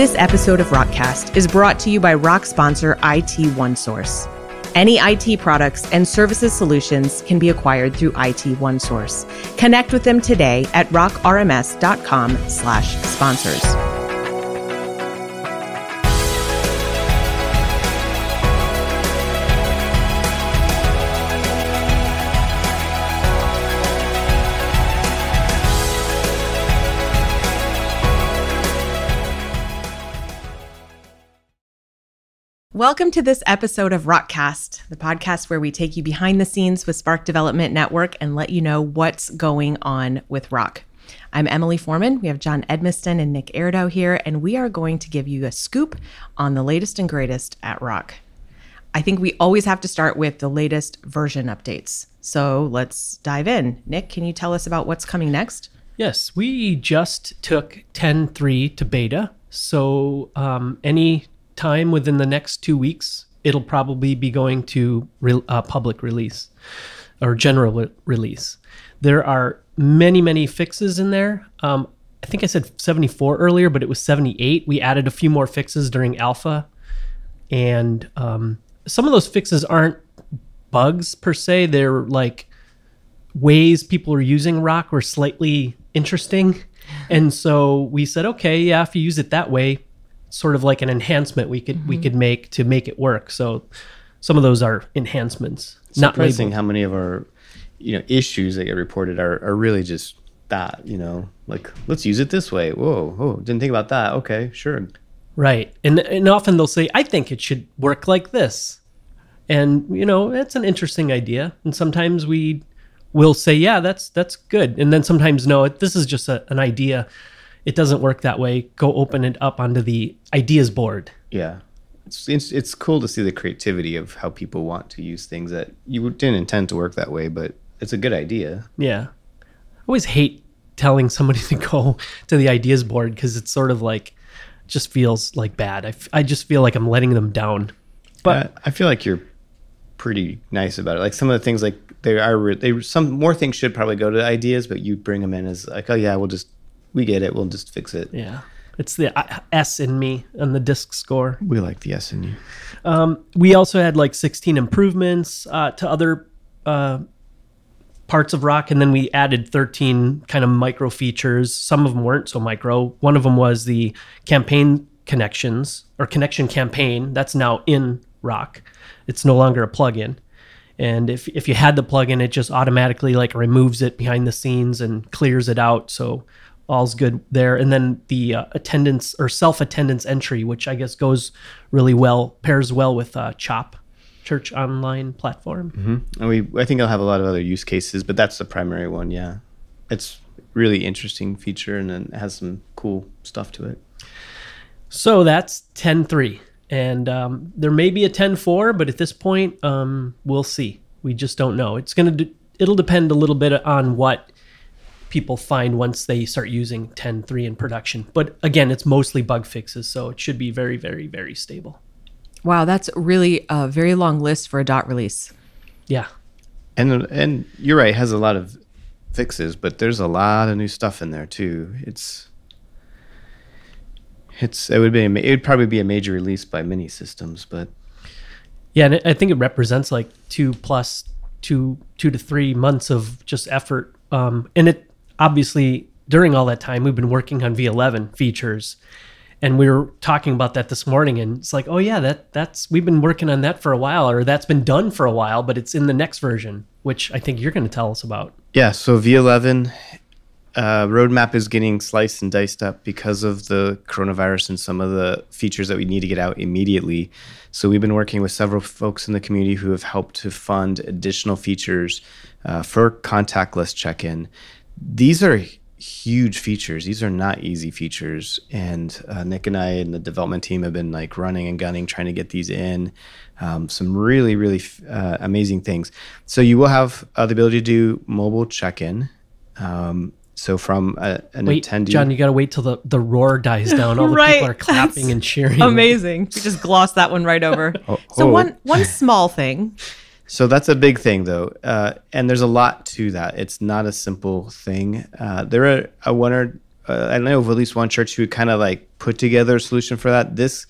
This episode of Rockcast is brought to you by Rock sponsor IT OneSource. Any IT products and services solutions can be acquired through IT OneSource. Connect with them today at rockrms.com slash sponsors. Welcome to this episode of Rockcast, the podcast where we take you behind the scenes with Spark Development Network and let you know what's going on with Rock. I'm Emily Foreman. We have Jon Edmiston and Nick Airdo here, and we are going to give you a scoop on the latest and greatest at Rock. I think we always have to start with the latest version updates. So let's dive in. Nick, can you tell us about what's coming next? Yes, we just took 10.3 to beta. So um, any time within the next two weeks, it'll probably be going to re- uh, public release or general re- release. There are many, many fixes in there. Um, I think I said 74 earlier, but it was 78. We added a few more fixes during alpha. And um, some of those fixes aren't bugs per se, they're like ways people are using rock were slightly interesting. And so we said, okay, yeah, if you use it that way, sort of like an enhancement we could we mm-hmm. could make to make it work. So some of those are enhancements. not surprising labeled. how many of our you know issues that get reported are, are really just that you know like let's use it this way whoa whoa didn't think about that okay sure Right. And and often they'll say, I think it should work like this. And you know, it's an interesting idea. And sometimes we will say, yeah, that's that's good. And then sometimes no, this is just a, an idea. It doesn't work that way. Go open it up onto the ideas board. yeah it's, it's it's cool to see the creativity of how people want to use things that you didn't intend to work that way but it's a good idea Yeah. I always hate telling somebody to go to the ideas board because it's sort of like just feels like bad. I, f- I just feel like I'm letting them down. but I, I feel like you're pretty nice about it like some of the things like they are re- they some more things should probably go to ideas but you bring them in as like oh yeah we'll just we get it. We'll just fix it. Yeah. It's the uh, S in me on the disc score. we like the s in you. Um, we also had like 16 improvements uh, to other uh, parts of rock and then we added 13 kind of micro features. Some of them weren't so micro. One of them was the campaign connections or connection campaign that's now in rock. It's no longer a plugin. And if, if you had the plugin it just automatically like removes it behind the scenes and clears it out. So all's good there and then the uh, attendance or self attendance entry which i guess goes really well pairs well with uh, chop church online platform And we, I think I'll have a lot of other use cases, but that's the primary one. Yeah, it's really interesting feature, and then it has some cool stuff to it. So that's 10.3. And um, there may be a 10.4, but at this point, um, we'll see. We just don't know. It's going to, de- it'll depend a little bit on what people find once they start using 10.3 in production. But again, it's mostly bug fixes, so it should be very, very, very stable. Wow, that's really a very long list for a dot release. Yeah. And and you're right, it has a lot of fixes, but there's a lot of new stuff in there too. It's it's it would be it would probably be a major release by many systems, but Yeah, and I think it represents like two plus two two to three months of just effort. Um, and it obviously during all that time we've been working on V11 features, and we were talking about that this morning. And it's like, oh yeah, that that's we've been working on that for a while, or that's been done for a while, but it's in the next version, which I think you're going to tell us about. Yeah, so V11 uh, roadmap is getting sliced and diced up because of the coronavirus and some of the features that we need to get out immediately. So we've been working with several folks in the community who have helped to fund additional features uh, for contactless check-in. These are huge features. These are not easy features, and uh, Nick and I and the development team have been like running and gunning trying to get these in. Um, some really, really uh, amazing things. So you will have uh, the ability to do mobile check-in. Um, so from a, an Wait, attendee, Jon, you got to wait till the, the roar dies down. All the Right. people are clapping and cheering. Amazing. We just glossed that one right over. so oh. one one small thing. So that's a big thing, though, uh, and there's a lot to that. It's not a simple thing. Uh, there are uh, one or uh, I know of at least one church who kind of like put together a solution for that. This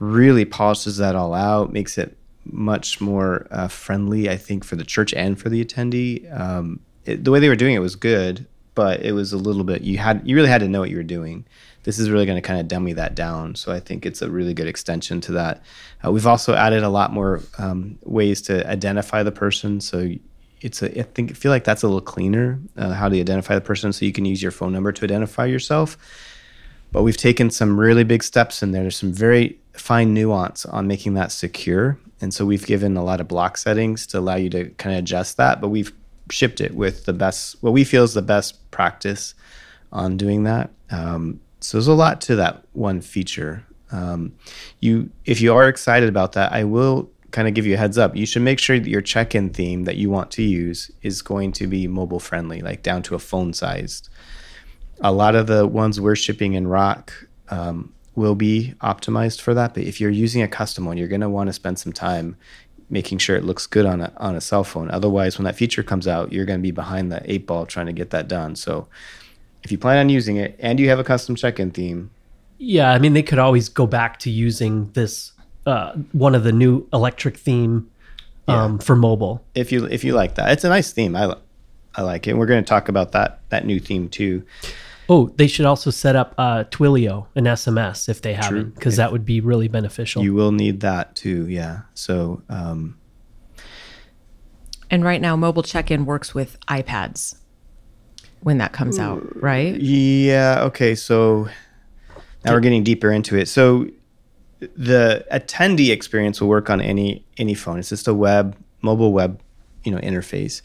really polishes that all out, makes it much more uh, friendly, I think, for the church and for the attendee. Um, it, the way they were doing it was good, but it was a little bit you had you really had to know what you were doing. This is really going to kind of dummy that down. So I think it's a really good extension to that. Uh, we've also added a lot more um, ways to identify the person. So it's a I think I feel like that's a little cleaner uh, how to identify the person. So you can use your phone number to identify yourself. But we've taken some really big steps in there. There's some very fine nuance on making that secure. And so we've given a lot of block settings to allow you to kind of adjust that. But we've shipped it with the best, what we feel is the best practice on doing that. Um, so there's a lot to that one feature. Um, you, if you are excited about that, I will kind of give you a heads up. You should make sure that your check-in theme that you want to use is going to be mobile friendly, like down to a phone sized. A lot of the ones we're shipping in Rock um, will be optimized for that. But if you're using a custom one, you're going to want to spend some time making sure it looks good on a on a cell phone. Otherwise, when that feature comes out, you're going to be behind the eight ball trying to get that done. So, if you plan on using it and you have a custom check-in theme, yeah, I mean they could always go back to using this uh, one of the new electric theme um, yeah. for mobile. If you if you like that, it's a nice theme. I I like it. And we're going to talk about that that new theme too. Oh, they should also set up uh, Twilio and SMS if they haven't, because that would be really beneficial. You will need that too, yeah. So, um, and right now, mobile check-in works with iPads when that comes out, right? Yeah. Okay. So now we're getting deeper into it. So the attendee experience will work on any any phone. It's just a web, mobile web, you know, interface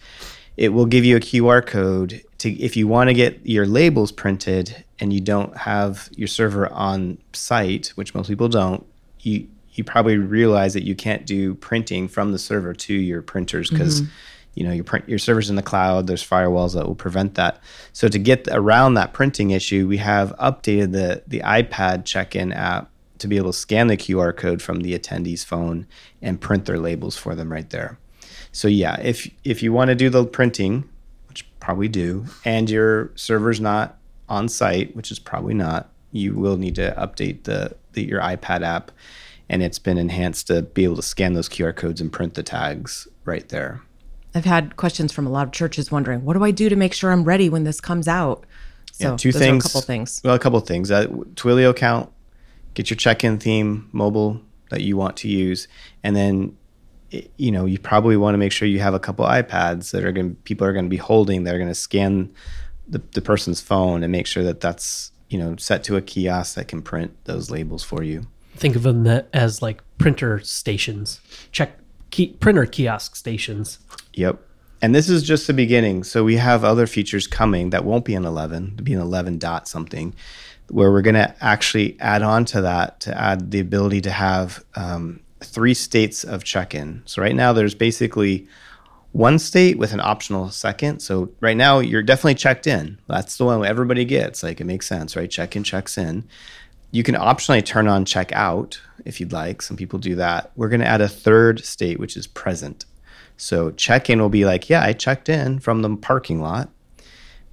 it will give you a QR code to if you want to get your labels printed and you don't have your server on site, which most people don't, you you probably realize that you can't do printing from the server to your printers because mm-hmm. You know your print your server's in the cloud. There's firewalls that will prevent that. So to get around that printing issue, we have updated the the iPad check-in app to be able to scan the QR code from the attendee's phone and print their labels for them right there. So yeah, if if you want to do the printing, which probably do, and your server's not on site, which is probably not, you will need to update the, the your iPad app, and it's been enhanced to be able to scan those QR codes and print the tags right there. I've had questions from a lot of churches wondering, what do I do to make sure I'm ready when this comes out? So yeah, two things. a couple things. Well, a couple things. Uh, Twilio account, get your check-in theme mobile that you want to use, and then you know, you probably want to make sure you have a couple iPads that are going people are going to be holding. that are going to scan the, the person's phone and make sure that that's you know set to a kiosk that can print those labels for you. Think of them as like printer stations. Check key, printer kiosk stations. Yep. And this is just the beginning. So we have other features coming that won't be in 11, to be in 11 dot something, where we're going to actually add on to that to add the ability to have um, three states of check in. So right now there's basically one state with an optional second. So right now you're definitely checked in. That's the one everybody gets. Like it makes sense, right? Check in, checks in. You can optionally turn on check out if you'd like. Some people do that. We're going to add a third state, which is present. So check in will be like, yeah, I checked in from the parking lot.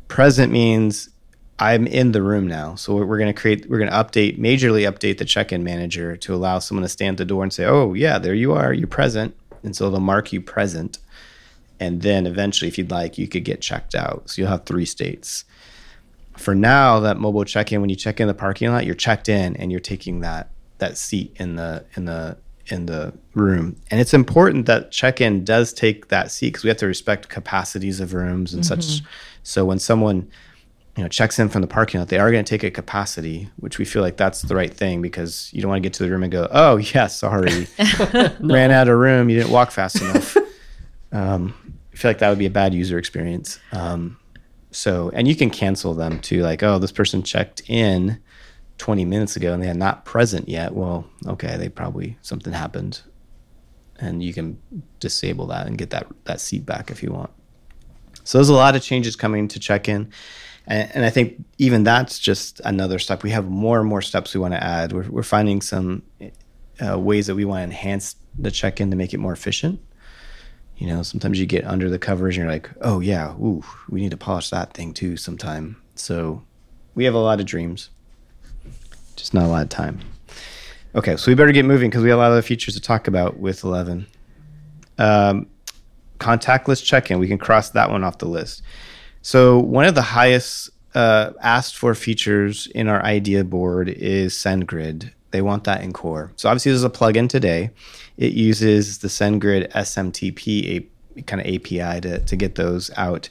Present means I'm in the room now. So we're, going to create, we're going to update, majorly update the check-in manager to allow someone to stand at the door and say, "Oh yeah, there you are, you're present," and so they'll mark you present. And then eventually, if you'd like, you could get checked out. So you'll have three states. For now, that mobile check-in, when you check in the parking lot, you're checked in and you're taking that that seat in the in the in the room. And it's important that check-in does take that seat because we have to respect capacities of rooms and mm-hmm. such. So when someone you know checks in from the parking lot, they are going to take a capacity, which we feel like that's the right thing because you don't want to get to the room and go, "Oh yeah, sorry, no. ran out of room. You didn't walk fast enough." um, I feel like that would be a bad user experience. Um, so, and you can cancel them too, like, "Oh, this person checked in 20 minutes ago and they are not present yet." Well, okay, they probably something happened, and you can disable that and get that that seat back if you want. So there's a lot of changes coming to check in. And, and I think even that's just another step. We have more and more steps we want to add. We're, we're finding some uh, ways that we want to enhance the check in to make it more efficient. You know, sometimes you get under the covers and you're like, oh, yeah, ooh, we need to polish that thing too sometime. So we have a lot of dreams, just not a lot of time. Okay, so we better get moving because we have a lot of features to talk about with 11. Um, contactless check-in, we can cross that one off the list. So one of the highest uh, asked for features in our idea board is SendGrid. They want that in core. So obviously, there's a plugin today. It uses the SendGrid SMTP a, kind of API to, to get those out.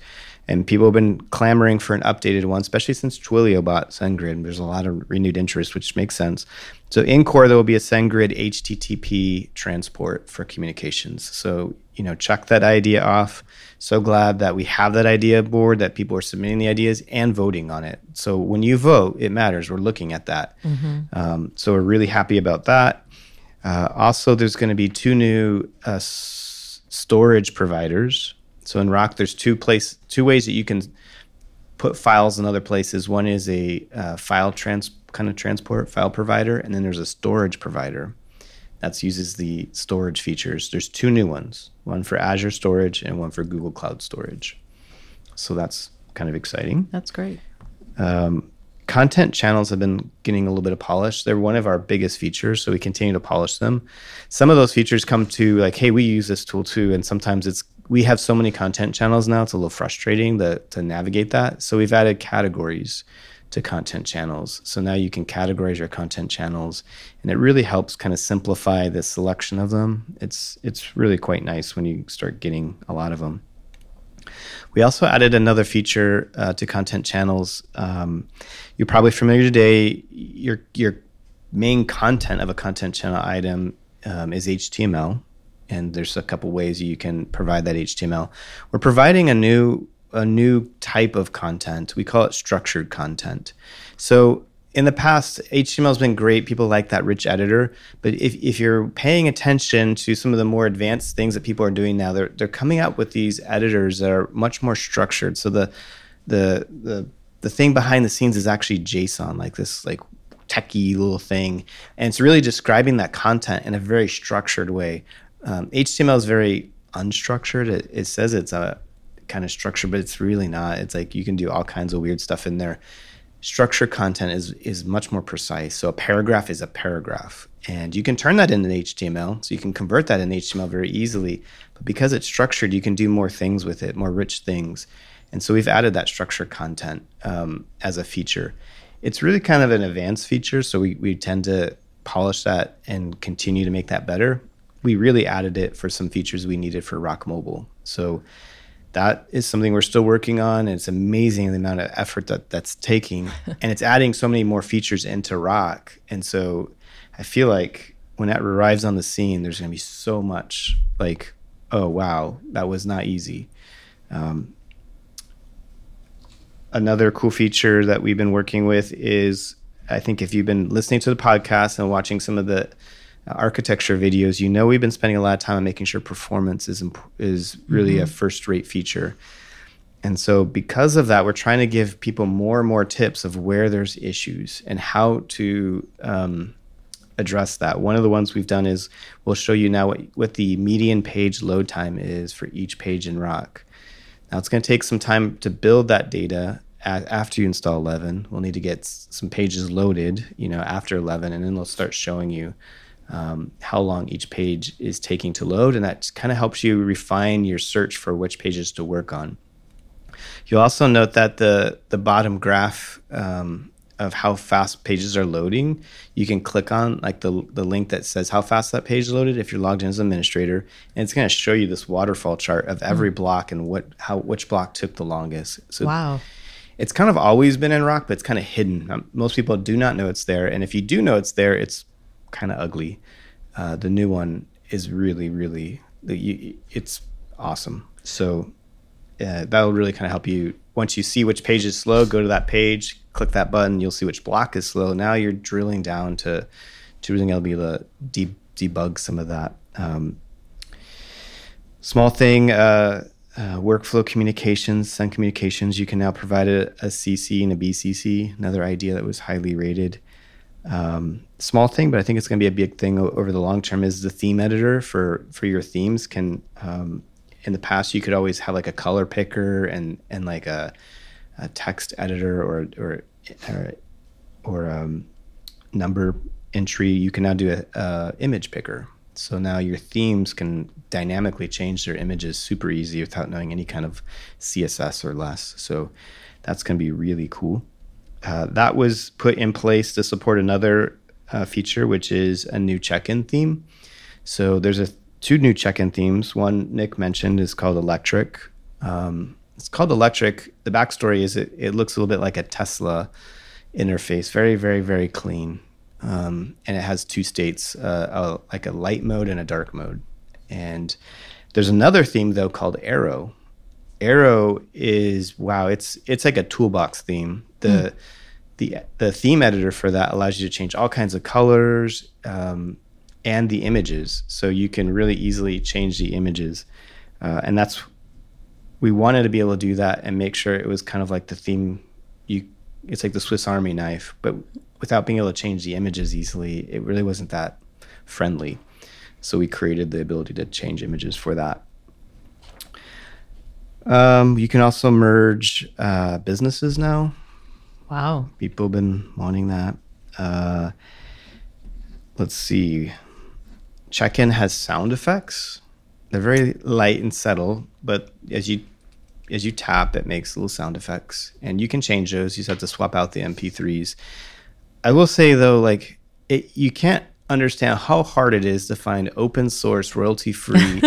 And people have been clamoring for an updated one, especially since Twilio bought SendGrid. There's a lot of renewed interest, which makes sense. So in core, there will be a SendGrid HTTP transport for communications. So, you know, check that idea off. So glad that we have that idea board, that people are submitting the ideas and voting on it. So when you vote, it matters. We're looking at that. Mm-hmm. Um, so we're really happy about that. Uh, also, there's going to be two new uh, s- storage providers so in Rock, there's two place two ways that you can put files in other places. One is a uh, file trans kind of transport file provider, and then there's a storage provider that uses the storage features. There's two new ones, one for Azure Storage and one for Google Cloud Storage. So that's kind of exciting. That's great. Um, content channels have been getting a little bit of polish. They're one of our biggest features, so we continue to polish them. Some of those features come to like, hey, we use this tool too, and sometimes it's we have so many content channels now, it's a little frustrating to, to navigate that. So we've added categories to content channels. So now you can categorize your content channels and it really helps kind of simplify the selection of them. It's it's really quite nice when you start getting a lot of them. We also added another feature uh, to content channels. Um, you're probably familiar today. Your your main content of a content channel item um, is HTML, and there's a couple ways you can provide that HTML. We're providing a new a new type of content. We call it structured content. So in the past, HTML has been great. People like that rich editor. But if, if you're paying attention to some of the more advanced things that people are doing now, they're, they're coming out with these editors that are much more structured. So the, the, the, the thing behind the scenes is actually JSON, like this like techie little thing. And it's really describing that content in a very structured way um, HTML is very unstructured. It, it says it's a kind of structure, but it's really not. It's like you can do all kinds of weird stuff in there. Structure content is is much more precise. So a paragraph is a paragraph, and you can turn that into HTML. So you can convert that in HTML very easily. But because it's structured, you can do more things with it, more rich things. And so we've added that structure content um, as a feature. It's really kind of an advanced feature, so we, we tend to polish that and continue to make that better we really added it for some features we needed for Rock Mobile. So that is something we're still working on. And it's amazing the amount of effort that that's taking, and it's adding so many more features into Rock. And so I feel like when that arrives on the scene, there's going to be so much like, oh wow, that was not easy. Um, another cool feature that we've been working with is I think if you've been listening to the podcast and watching some of the architecture videos, you know we've been spending a lot of time on making sure performance is imp- is really mm-hmm. a first rate feature. And so because of that, we're trying to give people more and more tips of where there's issues and how to um, address that. One of the ones we've done is we'll show you now what, what the median page load time is for each page in Rock. Now it's going to take some time to build that data after you install 11. We'll need to get some pages loaded, you know, after 11, and then they'll start showing you um, how long each page is taking to load, and that kind of helps you refine your search for which pages to work on. You'll also note that the the bottom graph um, of how fast pages are loading, you can click on like the the link that says how fast that page loaded if you're logged in as an administrator, and it's going to show you this waterfall chart of every mm. block and what how which block took the longest. So wow. It's kind of always been in Rock, but it's kind of hidden. Um, most people do not know it's there, and if you do know it's there, it's kind of ugly. Uh, the new one is really, really, it's awesome. So uh, that'll really kind of help you. Once you see which page is slow, go to that page, click that button. You'll see which block is slow. Now you're drilling down to to really able to de- debug some of that. Um, small thing. Uh, uh, workflow communications, send communications. You can now provide a, a CC and a BCC. Another idea that was highly rated um, small thing, but I think it's going to be a big thing over the long term. Is the theme editor for for your themes can um, in the past you could always have like a color picker and and like a a text editor or or or, or um, number entry, you can now do a, a image picker. So now your themes can dynamically change their images super easy without knowing any kind of CSS or less. So that's going to be really cool. Uh, that was put in place to support another uh, feature, which is a new check-in theme. So there's a two new check-in themes. One Nick mentioned is called Electric. Um, it's called Electric. The backstory is it, it looks a little bit like a Tesla interface, very, very, very clean. Um, and it has two states, uh, a, like a light mode and a dark mode. And there's another theme though called Aero. Aero is wow, it's it's like a toolbox theme. The mm. the the theme editor for that allows you to change all kinds of colors um, and the images, so you can really easily change the images. Uh, and that's we wanted to be able to do that and make sure it was kind of like the theme you it's like the Swiss Army knife, but without being able to change the images easily, it really wasn't that friendly. So we created the ability to change images for that. Um, you can also merge uh, businesses now. Wow. People have been wanting that. Uh, let's see. Check in has sound effects. They're very light and subtle, but as you as you tap, it makes little sound effects, and you can change those. You just have to swap out the MP3s. I will say though, like it, you can't understand how hard it is to find open source royalty free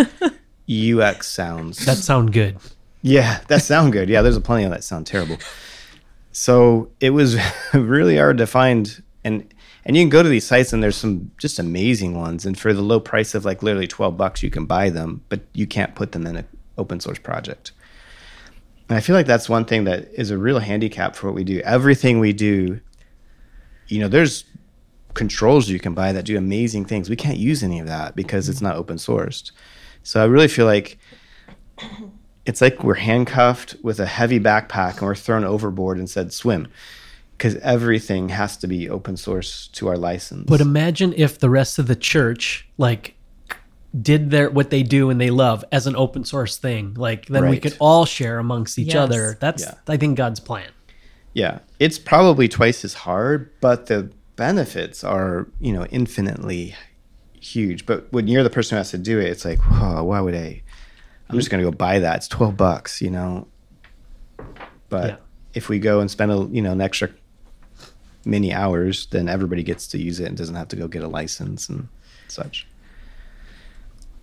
UX sounds. That sound good. Yeah, that sound good. Yeah, there's a plenty of that sound terrible. So it was really hard to find and and you can go to these sites and there's some just amazing ones and for the low price of like literally 12 bucks you can buy them, but you can't put them in an open source project. And I feel like that's one thing that is a real handicap for what we do. Everything we do, you know, there's controls you can buy that do amazing things. We can't use any of that because it's not open sourced. So I really feel like it's like we're handcuffed with a heavy backpack and we're thrown overboard and said swim because everything has to be open source to our license. But imagine if the rest of the church like did their what they do and they love as an open source thing. Like then right. we could all share amongst each yes. other. That's yeah. I think God's plan. Yeah. It's probably twice as hard, but the benefits are, you know, infinitely huge. But when you're the person who has to do it, it's like, whoa, why would I I'm just going to go buy that. It's 12 bucks, you know. But yeah. if we go and spend a, you know, an extra many hours, then everybody gets to use it and doesn't have to go get a license and such.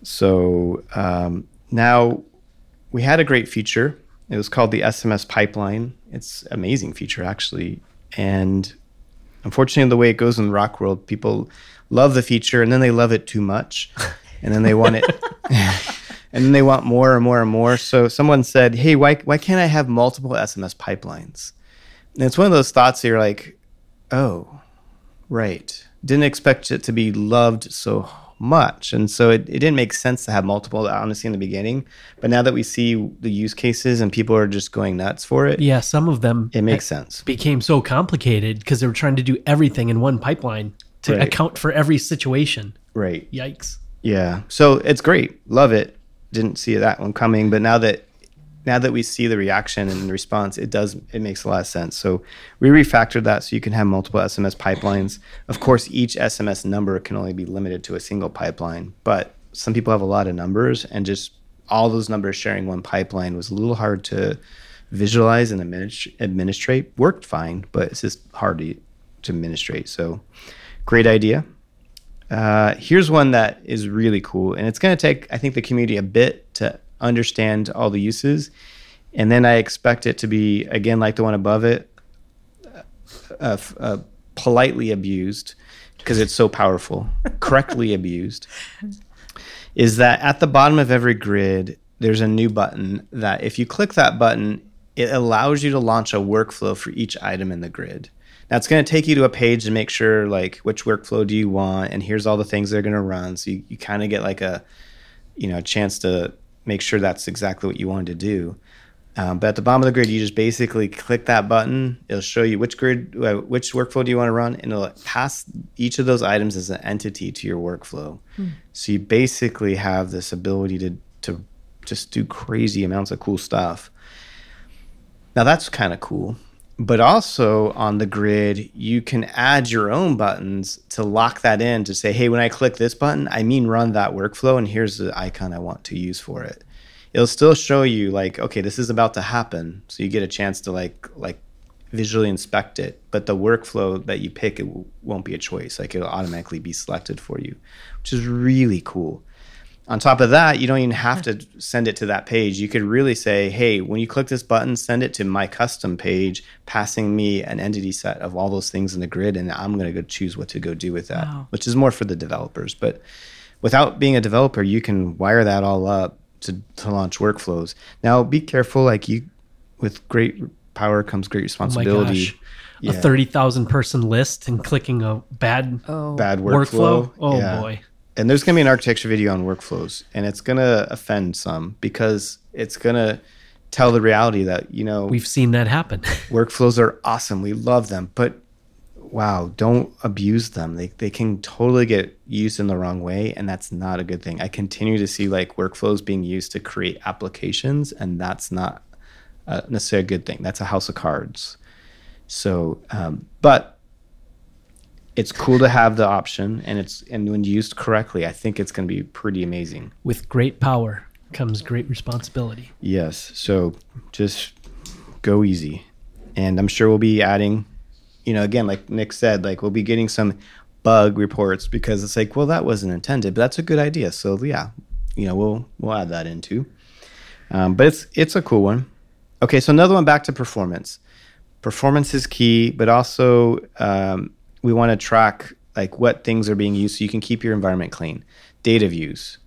So um, now we had a great feature. It was called the SMS pipeline. It's amazing feature actually, and unfortunately, the way it goes in the rock world, people love the feature and then they love it too much, and then they want it. and then they want more and more and more. So someone said, "Hey, why why can't I have multiple SMS pipelines?" And it's one of those thoughts that you're like, "Oh, right. Didn't expect it to be loved so much." And so it, it didn't make sense to have multiple, honestly, in the beginning. But now that we see the use cases and people are just going nuts for it, yeah, some of them it makes sense. Became so complicated because they were trying to do everything in one pipeline to right. account for every situation. Right. Yikes. Yeah. So it's great. Love it didn't see that one coming, but now that now that we see the reaction and the response, it does it makes a lot of sense. So we refactored that so you can have multiple SMS pipelines. Of course, each SMS number can only be limited to a single pipeline, but some people have a lot of numbers and just all those numbers sharing one pipeline was a little hard to visualize and administrate. Worked fine, but it's just hard to, to administrate. So great idea. Uh, here's one that is really cool, and it's going to take, I think, the community a bit to understand all the uses. And then I expect it to be, again, like the one above it, uh, uh, politely abused because it's so powerful, correctly abused. Is that at the bottom of every grid, there's a new button that if you click that button, it allows you to launch a workflow for each item in the grid. Now it's going to take you to a page to make sure like which workflow do you want, and here's all the things they're going to run. So you, you kind of get like a, you know, a chance to make sure that's exactly what you wanted to do. Um, but at the bottom of the grid, you just basically click that button. It'll show you which grid, uh, which workflow do you want to run, and it'll pass each of those items as an entity to your workflow. Hmm. So you basically have this ability to to just do crazy amounts of cool stuff. Now that's kind of cool. But also on the grid, you can add your own buttons to lock that in to say, hey, when I click this button, I mean run that workflow, and here's the icon I want to use for it. It'll still show you like, okay, this is about to happen, so you get a chance to like like visually inspect it. But the workflow that you pick, it won't be a choice. Like it'll automatically be selected for you, which is really cool on top of that, you don't even have to send it to that page. You could really say, hey, when you click this button, send it to my custom page, passing me an entity set of all those things in the grid, and I'm going to go choose what to go do with that, wow. which is more for the developers. But without being a developer, you can wire that all up to, to launch workflows. Now, be careful, like you, with great power comes great oh responsibility. Oh yeah. A 30,000 person list and clicking a bad, oh. bad workflow. workflow. Oh yeah. boy and there's going to be an architecture video on workflows and it's going to offend some because it's going to tell the reality that you know we've seen that happen. workflows are awesome. We love them but wow don't abuse them. They, they can totally get used in the wrong way and that's not a good thing. I continue to see like workflows being used to create applications and that's not uh, necessarily a good thing. That's a house of cards. So um, but it's cool to have the option and it's and when used correctly i think it's going to be pretty amazing. With great power comes great responsibility. Yes so just go easy. And i'm sure we'll be adding you know again like nick said like we'll be getting some bug reports because it's like well that wasn't intended but that's a good idea. So yeah you know we'll we'll add that into. Um, but it's it's a cool one. Okay so another one back to performance. Performance is key but also um, we want to track like what things are being used so you can keep your environment clean. Data views.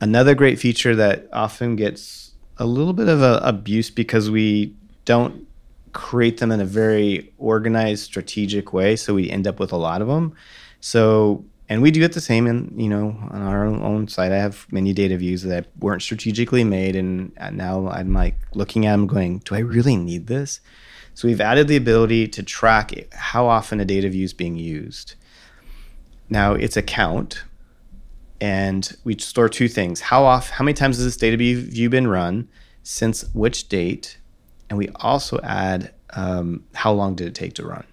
Another great feature that often gets a little bit of a abuse because we don't create them in a very organized, strategic way. So we end up with a lot of them. So, and we do it the same in, you know, on our own, site. I have many data views that weren't strategically made. And now I'm like looking at them going, do I really need this? So we've added the ability to track how often a data view is being used. Now it's a count, and we store two things: how off, how many times has this data view been run, since which date, and we also add um, how long did it take to run.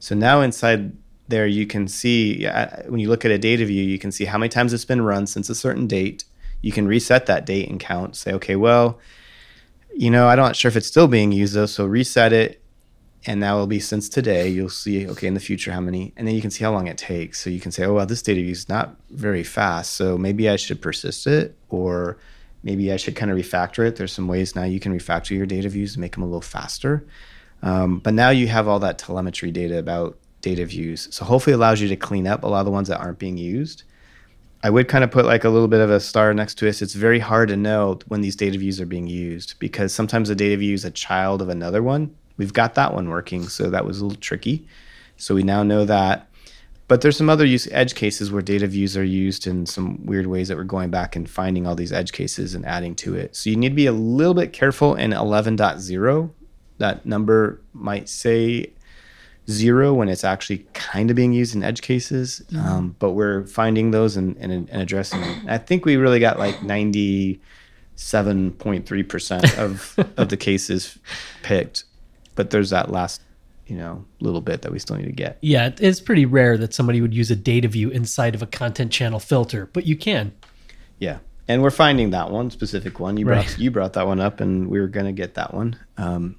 So now inside there, you can see when you look at a data view, you can see how many times it's been run since a certain date. You can reset that date and count. Say, okay, well, you know, I'm not sure if it's still being used though. So reset it, and that will be since today. You'll see, okay, in the future how many, and then you can see how long it takes. So you can say, oh well, this data view is not very fast, so maybe I should persist it, or maybe I should kind of refactor it. There's some ways now you can refactor your data views to make them a little faster. Um, but now you have all that telemetry data about data views, so hopefully it allows you to clean up a lot of the ones that aren't being used I would kind of put like a little bit of a star next to it. It's very hard to know when these data views are being used because sometimes a data view is a child of another one. We've got that one working, so that was a little tricky. So we now know that. But there's some other use edge cases where data views are used in some weird ways that we're going back and finding all these edge cases and adding to it. So you need to be a little bit careful in 11.0. That number might say zero when it's actually kind of being used in edge cases. Mm-hmm. Um, but we're finding those and, and, and addressing them. I think we really got like 97.3% of, of the cases picked. But there's that last, you know, little bit that we still need to get. Yeah, it's pretty rare that somebody would use a data view inside of a content channel filter, but you can. Yeah. And we're finding that one specific one. You brought right. you brought that one up, and we were going to get that one. Um,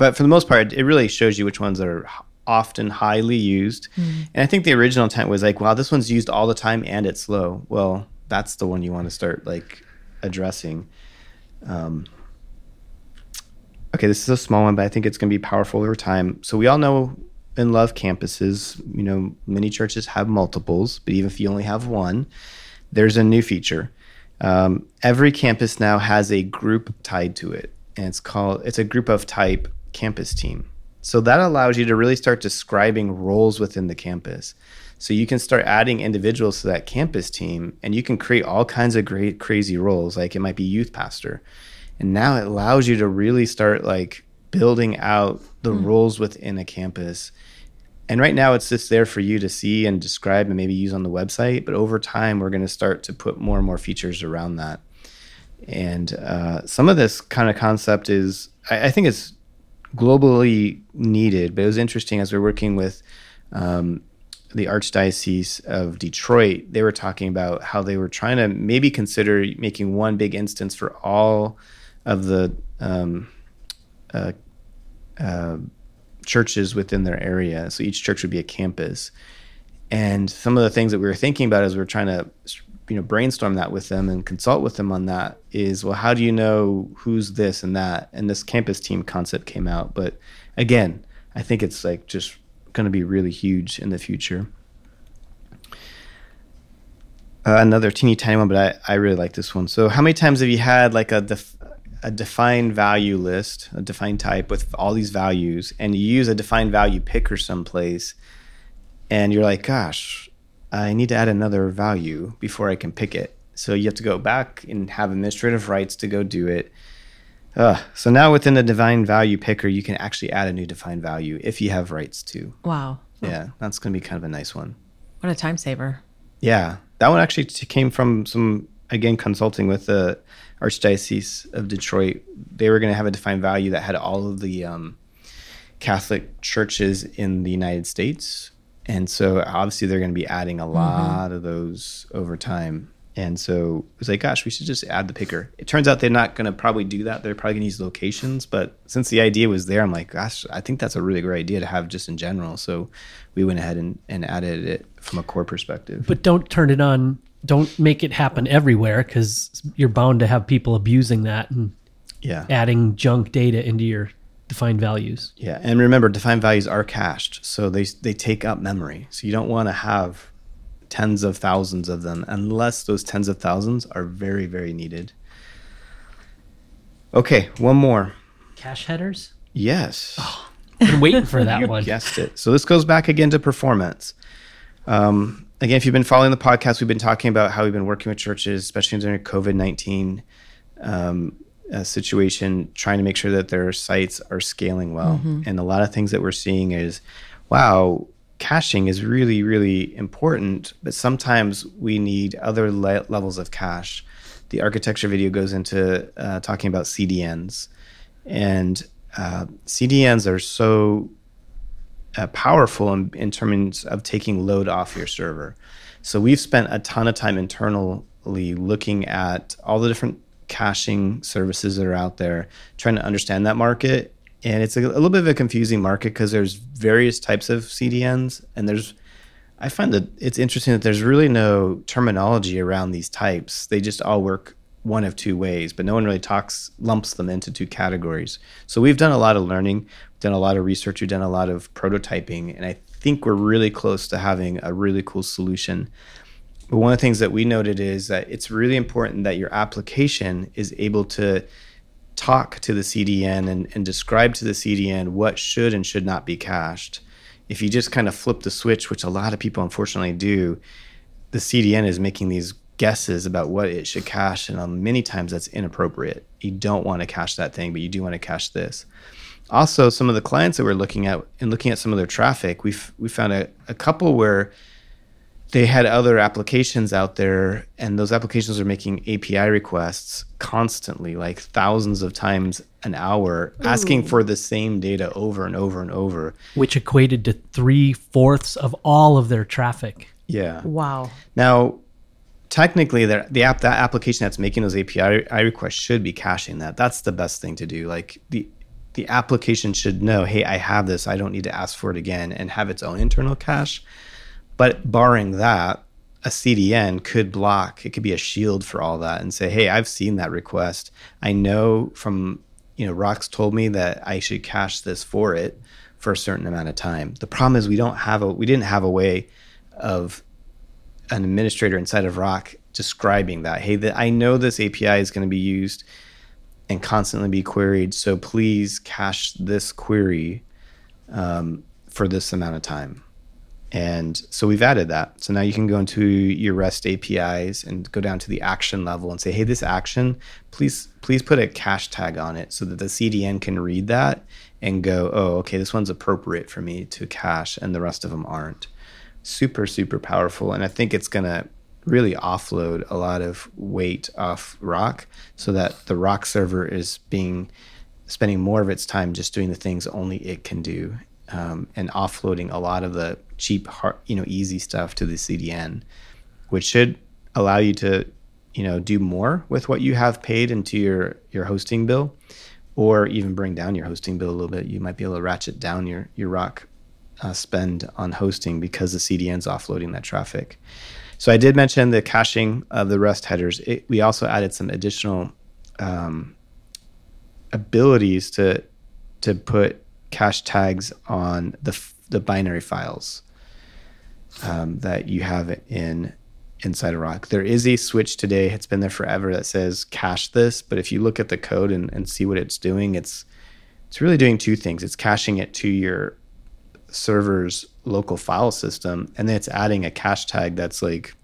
but for the most part, it really shows you which ones are often highly used. Mm. And I think the original intent was like, wow, this one's used all the time and it's slow. Well, that's the one you want to start like addressing. Um, okay, this is a small one, but I think it's going to be powerful over time. So we all know and love campuses. You know, many churches have multiples, but even if you only have one, there's a new feature. Um, every campus now has a group tied to it, and it's called it's a group of type campus team. So that allows you to really start describing roles within the campus. So you can start adding individuals to that campus team and you can create all kinds of great crazy roles like it might be youth pastor. And now it allows you to really start like building out the mm. roles within a campus. And right now it's just there for you to see and describe and maybe use on the website, but over time we're going to start to put more and more features around that. And uh, some of this kind of concept is I, I think it's globally needed, but it was interesting as we are working with um, the Archdiocese of Detroit. They were talking about how they were trying to maybe consider making one big instance for all of the um, uh, uh, churches within their area. So each church would be a campus. And some of the things that we were thinking about as we were trying to you know brainstorm that with them and consult with them on that is well how do you know who's this and that? And this campus team concept came out but again i think it's like just going to be really huge in the future. Uh, another teeny tiny one but I, I really like this one. So how many times have you had like a def- a defined value list a defined type with all these values and you use a defined value picker someplace and you're like gosh I need to add another value before I can pick it. So you have to go back and have administrative rights to go do it. Uh, so now within the defined value picker, you can actually add a new defined value if you have rights to. Wow. Yeah, that's going to be kind of a nice one. What a time saver. Yeah, that one actually came from some, again, consulting with the Archdiocese of Detroit. They were going to have a defined value that had all of the um, Catholic churches in the United States and so obviously they're going to be adding a mm-hmm. lot mm-hmm. of those over time. And so it was like, gosh, we should just add the picker. It turns out they're not going to probably do that. They're probably going to use locations. But since the idea was there, I'm like, gosh, I think that's a really great idea to have just in general. So we went ahead and, and added it from a core perspective. But don't turn it on. Don't make it happen everywhere because you're bound to have people abusing that and yeah. adding junk data into your defined values. Yeah, and remember, defined values are cached, so they they take up memory. So you don't want to have tens of thousands of them unless those tens of thousands are very very needed. Okay, one more. Cache headers. Yes. Oh, been waiting for that you one. Guessed it. So this goes back again to performance. Um, again, if you've been following the podcast, we've been talking about how we've been working with churches, especially during COVID nineteen. Um, uh, situation trying to make sure that their sites are scaling well. Mm-hmm. And a lot of things that we're seeing is, wow, caching is really, really important, but sometimes we need other le- levels of cache. The architecture video goes into uh, talking about CDNs. And uh, CDNs are so uh, powerful in, in terms of taking load off your server. So we've spent a ton of time internally looking at all the different caching services that are out there, trying to understand that market. And it's a, a little bit of a confusing market because there's various types of CDNs, and there's I find that it's interesting that there's really no terminology around these types. They just all work one of two ways, but no one really talks lumps them into two categories. So we've done a lot of learning, done a lot of research, we've done a lot of prototyping, and I think we're really close to having a really cool solution but one of the things that we noted is that it's really important that your application is able to talk to the CDN and, and describe to the CDN what should and should not be cached. If you just kind of flip the switch, which a lot of people unfortunately do, the CDN is making these guesses about what it should cache, and um, many times that's inappropriate. You don't want to cache that thing, but you do want to cache this. Also, some of the clients that we're looking at and looking at some of their traffic, we've we found a, a couple where they had other applications out there and those applications are making api requests constantly like thousands of times an hour Ooh. asking for the same data over and over and over. Which equated to three-fourths of all of their traffic. Yeah. Wow. Now technically the, the app that application that's making those api requests should be caching that. That's the best thing to do. Like the the application should know hey i have this. I don't need to ask for it again and have its own internal cache but barring that, a CDN could block, it could be a shield for all that and say, hey, I've seen that request. I know from, you know, Rock's told me that I should cache this for it for a certain amount of time. The problem is we don't have a, we didn't have a way of an administrator inside of Rock describing that. Hey, that I know this API is going to be used and constantly be queried. So please cache this query um, for this amount of time. And so we've added that. So now you can go into your REST APIs and go down to the action level and say, hey, this action, please, please put a cache tag on it so that the CDN can read that and go, oh, okay, this one's appropriate for me to cache and the rest of them aren't. Super, super powerful. And I think it's going to really offload a lot of weight off Rock so that the Rock server is being spending more of its time just doing the things only it can do um, and offloading a lot of the cheap, hard, you know, easy stuff to the CDN, which should allow you to, you know, do more with what you have paid into your your hosting bill, or even bring down your hosting bill a little bit. You might be able to ratchet down your your Rock uh, spend on hosting because the CDN's offloading that traffic. So I did mention the caching of the Rust headers. It, we also added some additional um, abilities to to put cache tags on the the binary files um, that you have in inside a rock. There is a switch today. It's been there forever that says cache this, but if you look at the code and, and see what it's doing, it's it's really doing two things. It's caching it to your server's local file system, and then it's adding a cache tag that's like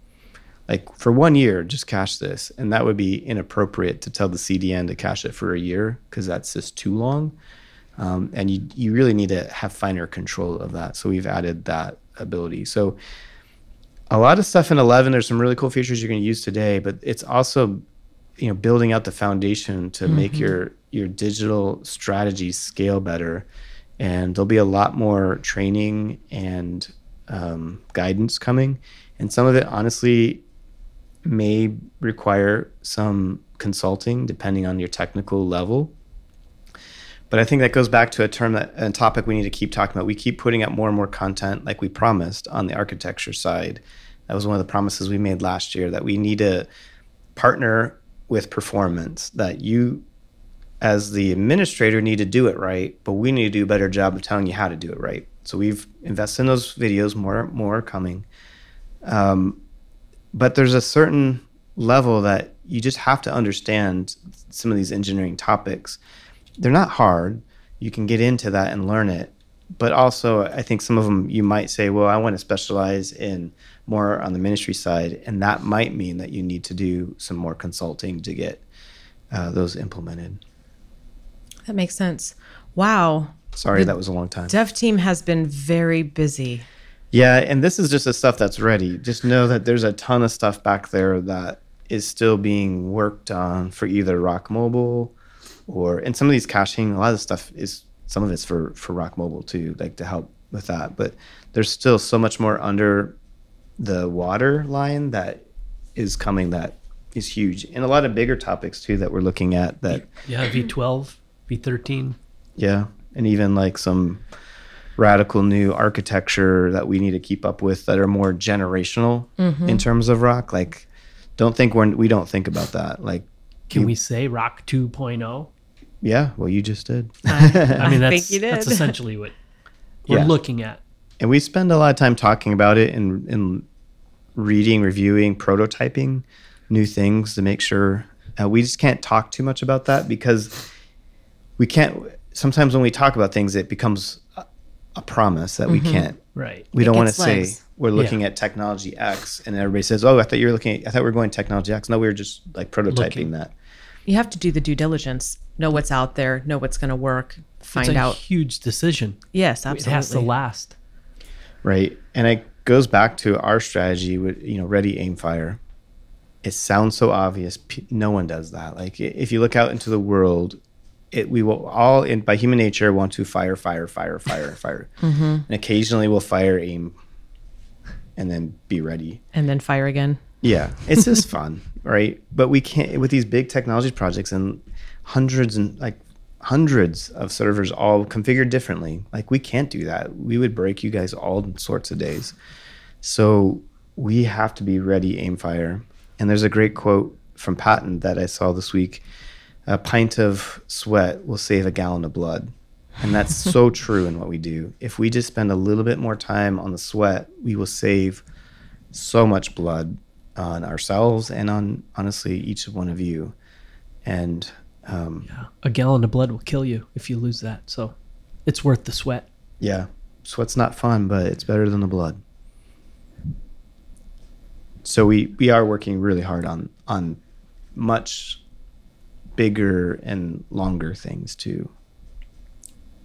like for one year, just cache this, and that would be inappropriate to tell the CDN to cache it for a year because that's just too long. Um, and you you really need to have finer control of that. So we've added that ability. So a lot of stuff in 11 there's some really cool features you're going to use today but it's also you know building out the foundation to mm-hmm. make your your digital strategy scale better and there'll be a lot more training and um, guidance coming and some of it honestly may require some consulting depending on your technical level but I think that goes back to a term that a topic we need to keep talking about. We keep putting out more and more content like we promised on the architecture side. That was one of the promises we made last year that we need to partner with performance, that you as the administrator need to do it right, but we need to do a better job of telling you how to do it right. So we've invested in those videos, more more coming. Um, but there's a certain level that you just have to understand some of these engineering topics they're not hard. You can get into that and learn it. But also, I think some of them you might say, well, I want to specialize in more on the ministry side. And that might mean that you need to do some more consulting to get uh, those implemented. That makes sense. Wow. Sorry, the that was a long time. Dev team has been very busy. Yeah, and this is just the stuff that's ready. Just know that there's a ton of stuff back there that is still being worked on for either Rock Mobile or and some of these caching, a lot of the stuff is some of it's for for Rock Mobile too, like to help with that. But there's still so much more under the water line that is coming that is huge, and a lot of bigger topics too that we're looking at. That yeah, V12, V13. Yeah, and even like some radical new architecture that we need to keep up with that are more generational mm-hmm. in terms of rock Like, don't think we're we don't think about that. Like, can you, we say rock 2.0? Yeah, well, you just did. I, I mean, that's, that's essentially what we're yeah. looking at. And we spend a lot of time talking about it and, and reading, reviewing, prototyping new things to make sure. Uh, we just can't talk too much about that because we can't. Sometimes when we talk about things, it becomes a, a promise that mm-hmm. we can't. Right. We it don't want to say we're looking yeah. at technology X, and everybody says, "Oh, I thought you were looking. At, I thought we were going technology X." No, we were just like prototyping looking. that. You have to do the due diligence, know what's out there, know what's going to work, find it's a out. Huge decision. Yes, absolutely. It has to last. Right, and it goes back to our strategy with you know ready, aim, fire. It sounds so obvious. No one does that. Like if you look out into the world, it, we will all in by human nature want to fire, fire, fire, fire, fire, mm-hmm. and occasionally we'll fire, aim, and then be ready, and then fire again. Yeah, it's just fun, right? But we can't with these big technology projects and hundreds and like hundreds of servers all configured differently. Like we can't do that. We would break you guys all sorts of days. So we have to be ready, aim, fire. And there's a great quote from Patton that I saw this week. A pint of sweat will save a gallon of blood. And that's so true in what we do. If we just spend a little bit more time on the sweat, we will save so much blood on ourselves and on honestly each one of you. And um, yeah, a gallon of blood will kill you if you lose that. So it's worth the sweat. Yeah, sweat's not fun, but it's better than the blood. So we we are working really hard on on much bigger and longer things too.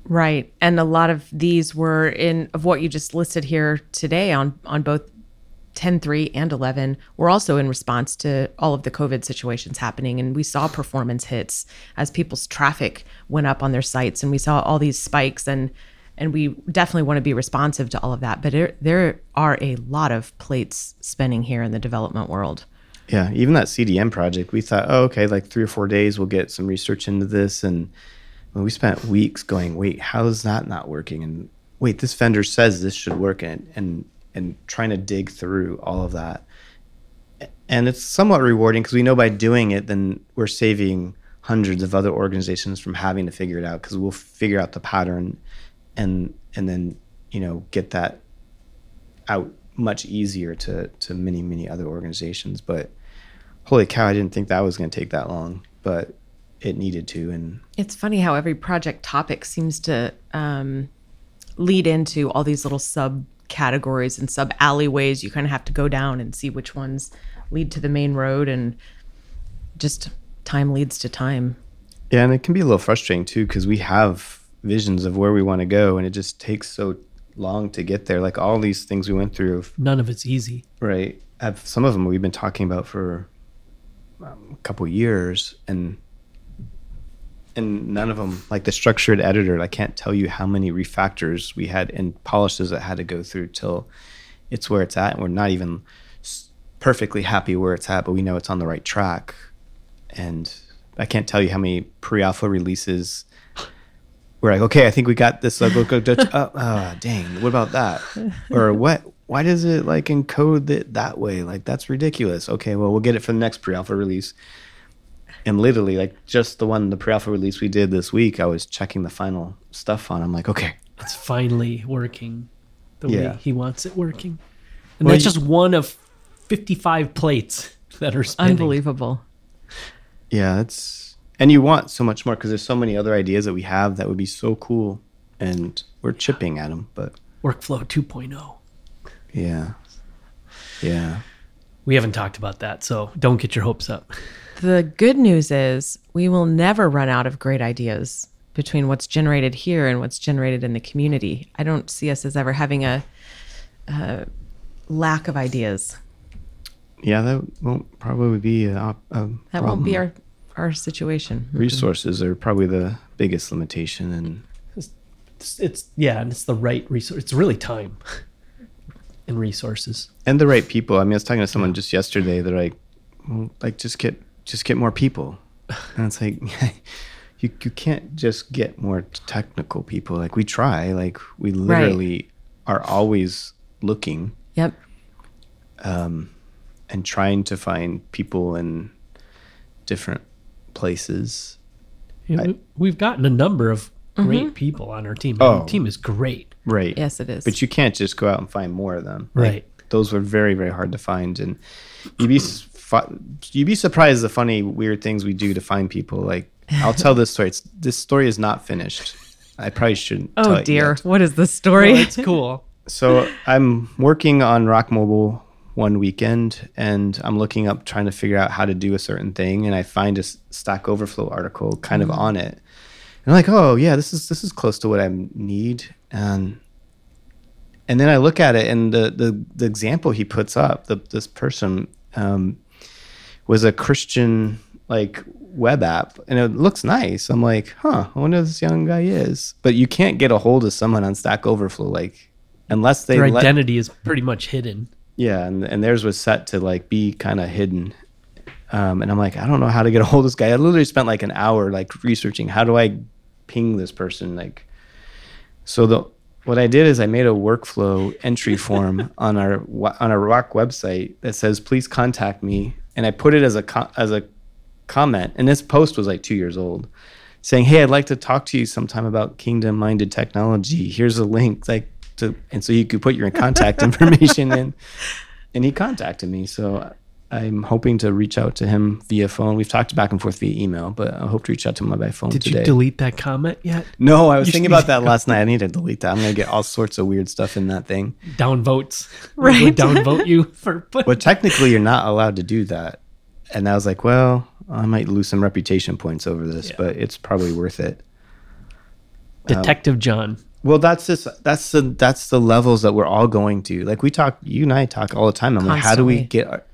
Right. And a lot of these were in of what you just listed here today on on both 10 3 and 11 were also in response to all of the COVID situations happening. And we saw performance hits as people's traffic went up on their sites, and we saw all these spikes. And and we definitely want to be responsive to all of that. But there, there are a lot of plates spinning here in the development world. Yeah, even that CDN project, we thought, oh, okay, like three or four days, we'll get some research into this, and we spent weeks going, wait, how is that not working? And wait, this vendor says this should work, and and and trying to dig through all of that. And it's somewhat rewarding because we know by doing it, then we're saving hundreds of other organizations from having to figure it out because we'll figure out the pattern and and then you know get that out much easier to to many many other organizations but holy cow i didn't think that was going to take that long but it needed to and it's funny how every project topic seems to um, lead into all these little subcategories and sub alleyways you kind of have to go down and see which ones lead to the main road and just time leads to time. Yeah and it can be a little frustrating too because we have visions of where we want to go and it just takes so long to get there. Like all these things we went through none of it's easy. Right. Have some of them we've been talking about for um, a couple years and and none of them like the structured editor i can't tell you how many refactors we had and polishes that had to go through till it's where it's at. And we're not even perfectly happy where it's at but we know it's on the right track. And i can't tell you how many pre-alpha releases we're like okay i think we got this like oh, oh dang what about that? Or what why does it like encode it that way? Like that's ridiculous. Okay well we'll get it for the next pre-alpha release and literally like just the one the pre-alpha release we did this week i was checking the final stuff on. I'm like okay. It's finally working the Yeah. way he wants it working. And Well, that's you- just one of 55 plates that are spinning. unbelievable. Yeah it's and you want so much more because there's so many other ideas that we have that would be so cool. And we're chipping at them but workflow 2.0 yeah. Yeah. We haven't talked about that so don't get your hopes up The good news is we will never run out of great ideas between what's generated here and what's generated in the community. I don't see us as ever having a, a lack of ideas. yeah that won't probably be a, a That won't be our our situation. resources are probably the biggest limitation and it's, it's yeah and it's the right resource it's really time and resources and the right people i mean i was talking to someone just yesterday they're like well, like just get just get more people. And it's like you, you can't just get more technical people. Like we try like we literally are always looking Yep. Um, and trying to find people in different places. You know, I- we've gotten a number of great people on our team. Oh. our team is great. Right. Yes, it is. but you can't just go out and find more of them. Like, Right. those were very very hard to find. And you'd be s- fu- you'd be surprised the funny weird things we do to find people. Like i'll tell this story. It's, this story is not finished. I probably shouldn't tell oh it dear, yet. what is the story? Well, it's cool. So i'm working on rock mobile one weekend and i'm looking up trying to figure out how to do a certain thing and i find a stack overflow article kind of on it. And i'm like oh yeah this is this is close to what i need. And and then i look at it and the the, the example he puts up the, this person um, was a christian like web app and it looks nice i'm like huh i wonder who this young guy is but you can't get a hold of someone on stack overflow like unless they their let, identity is pretty much hidden yeah, and, and theirs was set to like be kind of hidden. Um, and I'm like, I don't know how to get a hold of this guy. I literally spent like an hour like researching how do I ping this person. Like, so the what I did is I made a workflow entry form on our on our Rock website that says please contact me, and I put it as a co- as a comment. And this post was like two years old, saying, "Hey, I'd like to talk to you sometime about kingdom minded technology. Here's a link." Like to, and so you could put your contact information in. And he contacted me, so I'm hoping to reach out to him via phone. We've talked back and forth via email, but I hope to reach out to him by phone today. did today. you delete that comment yet no, I was You thinking about that last night. I need to delete that. I'm gonna get all sorts of weird stuff in that thing. Downvotes. Right. Downvote you for put, But technically, you're not allowed to do that. And I was like, well, I might lose some reputation points over this, Yeah. but it's probably worth it. detective um, john Well, that's just that's the that's the levels that we're all going to. Like we talk, you and I talk all the time. I'm like, how do we Constantly. get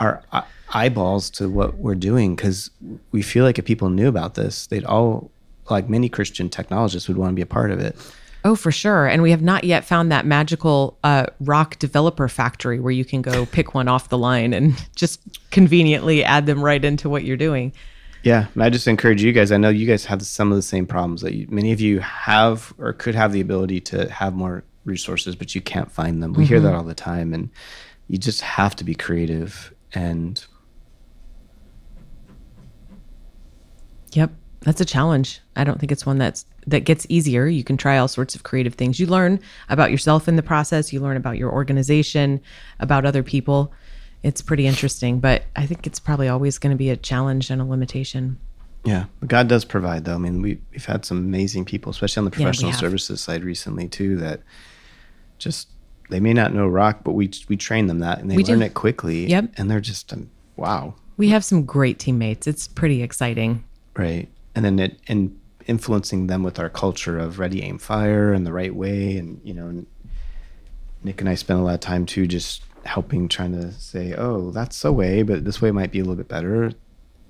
our, eyeballs to what we're doing? Because we feel like if people knew about this, they'd all like many Christian technologists would want to be a part of it. Oh, for sure. And we have not yet found that magical uh, rock developer factory where you can go pick one off the line and just conveniently add them right into what you're doing. Yeah, and I just encourage you guys. I know you guys have some of the same problems that you, many of you have or could have the ability to have more resources, but you can't find them. We hear that all the time, and you just have to be creative. And Yep. That's a challenge. I don't think it's one that's that gets easier. You can try all sorts of creative things. You learn about yourself in the process, you learn about your organization, about other people. It's pretty interesting, but I think it's probably always going to be a challenge and a limitation. yeah, God does provide, though. I mean, we we've had some amazing people, especially on the professional have. services side recently too. That just they may not know rock, but we we train them that, and they We learn do. it quickly. Yep. and they're just um, wow, We have some great teammates. It's pretty exciting. right? And then it and influencing them with our culture of ready, aim, fire, and the right way, and you know, Nick and I spent a lot of time too, just helping, trying to say, oh, that's a way, but this way might be a little bit better,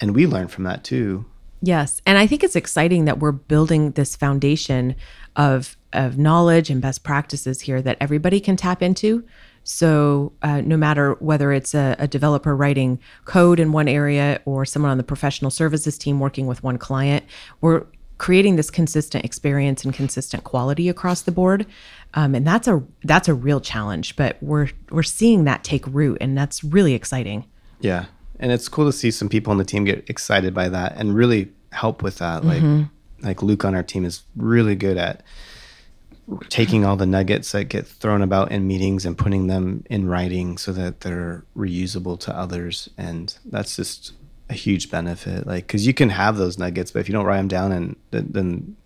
and we learn from that too. Yes, and I think it's exciting that we're building this foundation of of knowledge and best practices here that everybody can tap into. So uh, no matter whether it's a, a developer writing code in one area or someone on the professional services team working with one client, we're creating this consistent experience and consistent quality across the board. Um, and that's a that's a real challenge, but we're we're seeing that take root, and that's really exciting. Yeah. And it's cool to see some people on the team get excited by that and really help with that. Like like Luke on our team is really good at taking all the nuggets that get thrown about in meetings and putting them in writing so that they're reusable to others and that's just a huge benefit like cuz you can have those nuggets but if you don't write them down and then, then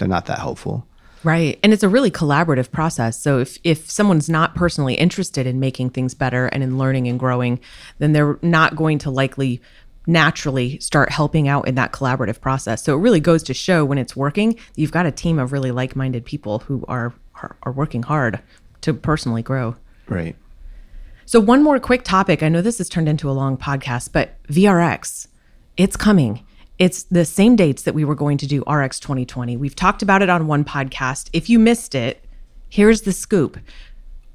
they're not that helpful. Right. And it's a really collaborative process. So if if someone's not personally interested in making things better and in learning and growing, then they're not going to likely naturally start helping out in that collaborative process. So it really goes to show when it's working, you've got a team of really like-minded people who are are, are working hard to personally grow. Right. So one more quick topic. I know this has turned into a long podcast, but VRX, it's coming. It's the same dates that we were going to do RX 2020. We've talked about it on one podcast. If you missed it, here's the scoop.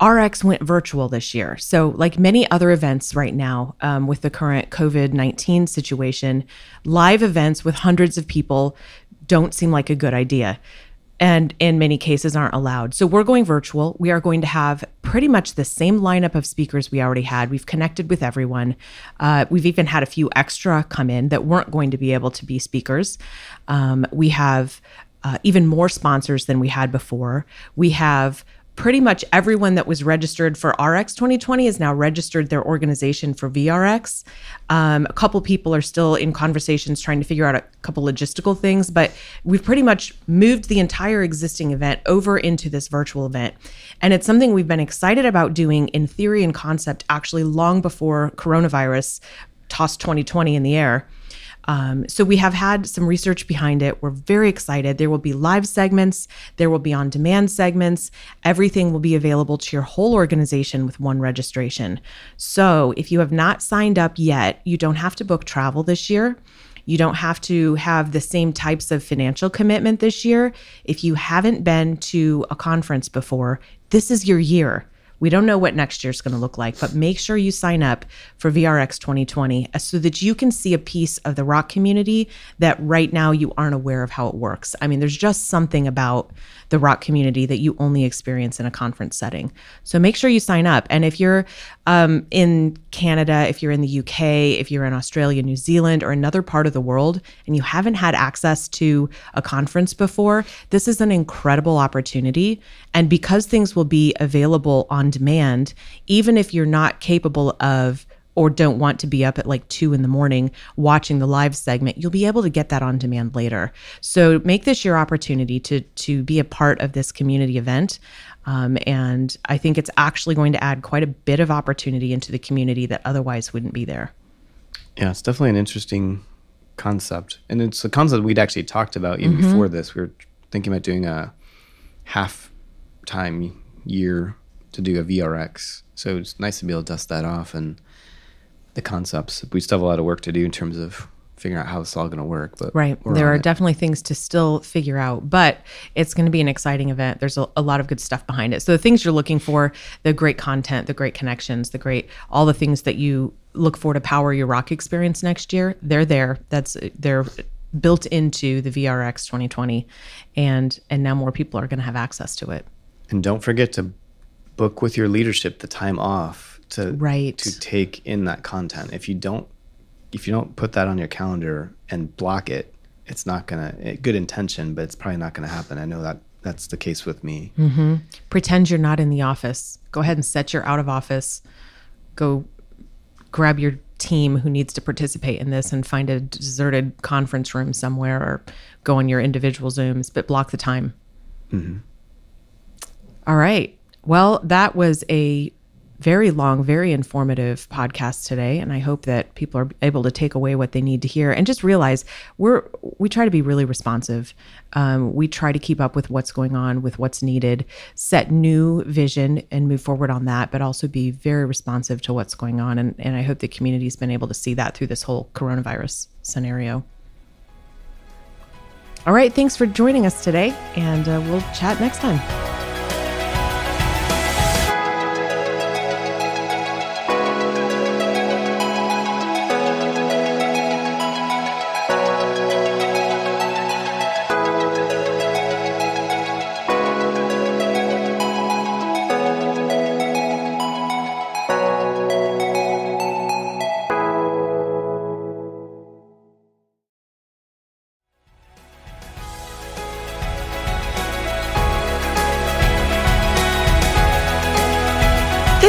RX went virtual this year. So, like many other events right now, um, with the current COVID 19 situation, live events with hundreds of people don't seem like a good idea and in many cases aren't allowed. So we're going virtual. We are going to have pretty much the same lineup of speakers we already had. We've connected with everyone. Uh, we've even had a few extra come in that weren't going to be able to be speakers. Um, we have uh, even more sponsors than we had before. We have pretty much everyone that was registered for RX 2020 is now registered their organization for VRX. Um, a couple people are still in conversations trying to figure out a couple logistical things, but we've pretty much moved the entire existing event over into this virtual event. And it's something we've been excited about doing in theory and concept actually long before coronavirus tossed 2020 in the air. Um, so we have had some research behind it. We're very excited. There will be live segments, there will be on demand segments. Everything will be available to your whole organization with one registration. So if you have not signed up yet, you don't have to book travel this year. You don't have to have the same types of financial commitment this year. If you haven't been to a conference before, this is your year. We don't know what next year's going to look like, but make sure you sign up for VRX 2020 uh, so that you can see a piece of the rock community that right now you aren't aware of how it works. I mean, there's just something about the rock community that you only experience in a conference setting. So make sure you sign up. And if you're um, in Canada, if you're in the UK, if you're in Australia, New Zealand, or another part of the world, and you haven't had access to a conference before, this is an incredible opportunity. And because things will be available on demand, even if you're not capable of or don't want to be up at like two in the morning watching the live segment, you'll be able to get that on demand later. So make this your opportunity to to be a part of this community event. Um, and I think it's actually going to add quite a bit of opportunity into the community that otherwise wouldn't be there. Yeah, it's definitely an interesting concept, and it's a concept we'd actually talked about even before this. We were thinking about doing a half time year to do a VRX. So it's nice to be able to dust that off and the concepts. We still have a lot of work to do in terms of figuring out how it's all going to work. But Right. There are it. definitely things to still figure out, but it's going to be an exciting event. There's a, a lot of good stuff behind it. So the things you're looking for, the great content, the great connections, the great all the things that you look for to power your rock experience next year, they're there. That's they're built into the VRX 2020 and and now more people are going to have access to it. And don't forget to book with your leadership the time off to Right. to take in that content. If you don't if you don't put that on your calendar and block it, it's not gonna eh, good intention, but it's probably not gonna happen. I know that that's the case with me. Pretend you're not in the office. Go ahead and set your out of office. Go grab your team who needs to participate in this and find a deserted conference room somewhere or go on your individual Zooms, but block the time. All right. Well, that was a very long, very informative podcast today, and I hope that people are able to take away what they need to hear and just realize we're we try to be really responsive. Um, we try to keep up with what's going on, with what's needed, set new vision, and move forward on that, but also be very responsive to what's going on. And, and I hope the community's been able to see that through this whole coronavirus scenario. All right, thanks for joining us today, and uh, we'll chat next time.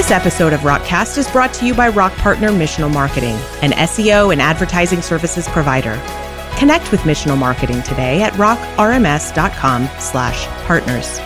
This episode of Rockcast is brought to you by Rock Partner Missional Marketing, an SEO and advertising services provider. Connect with Missional Marketing today at rockrms.com/partners.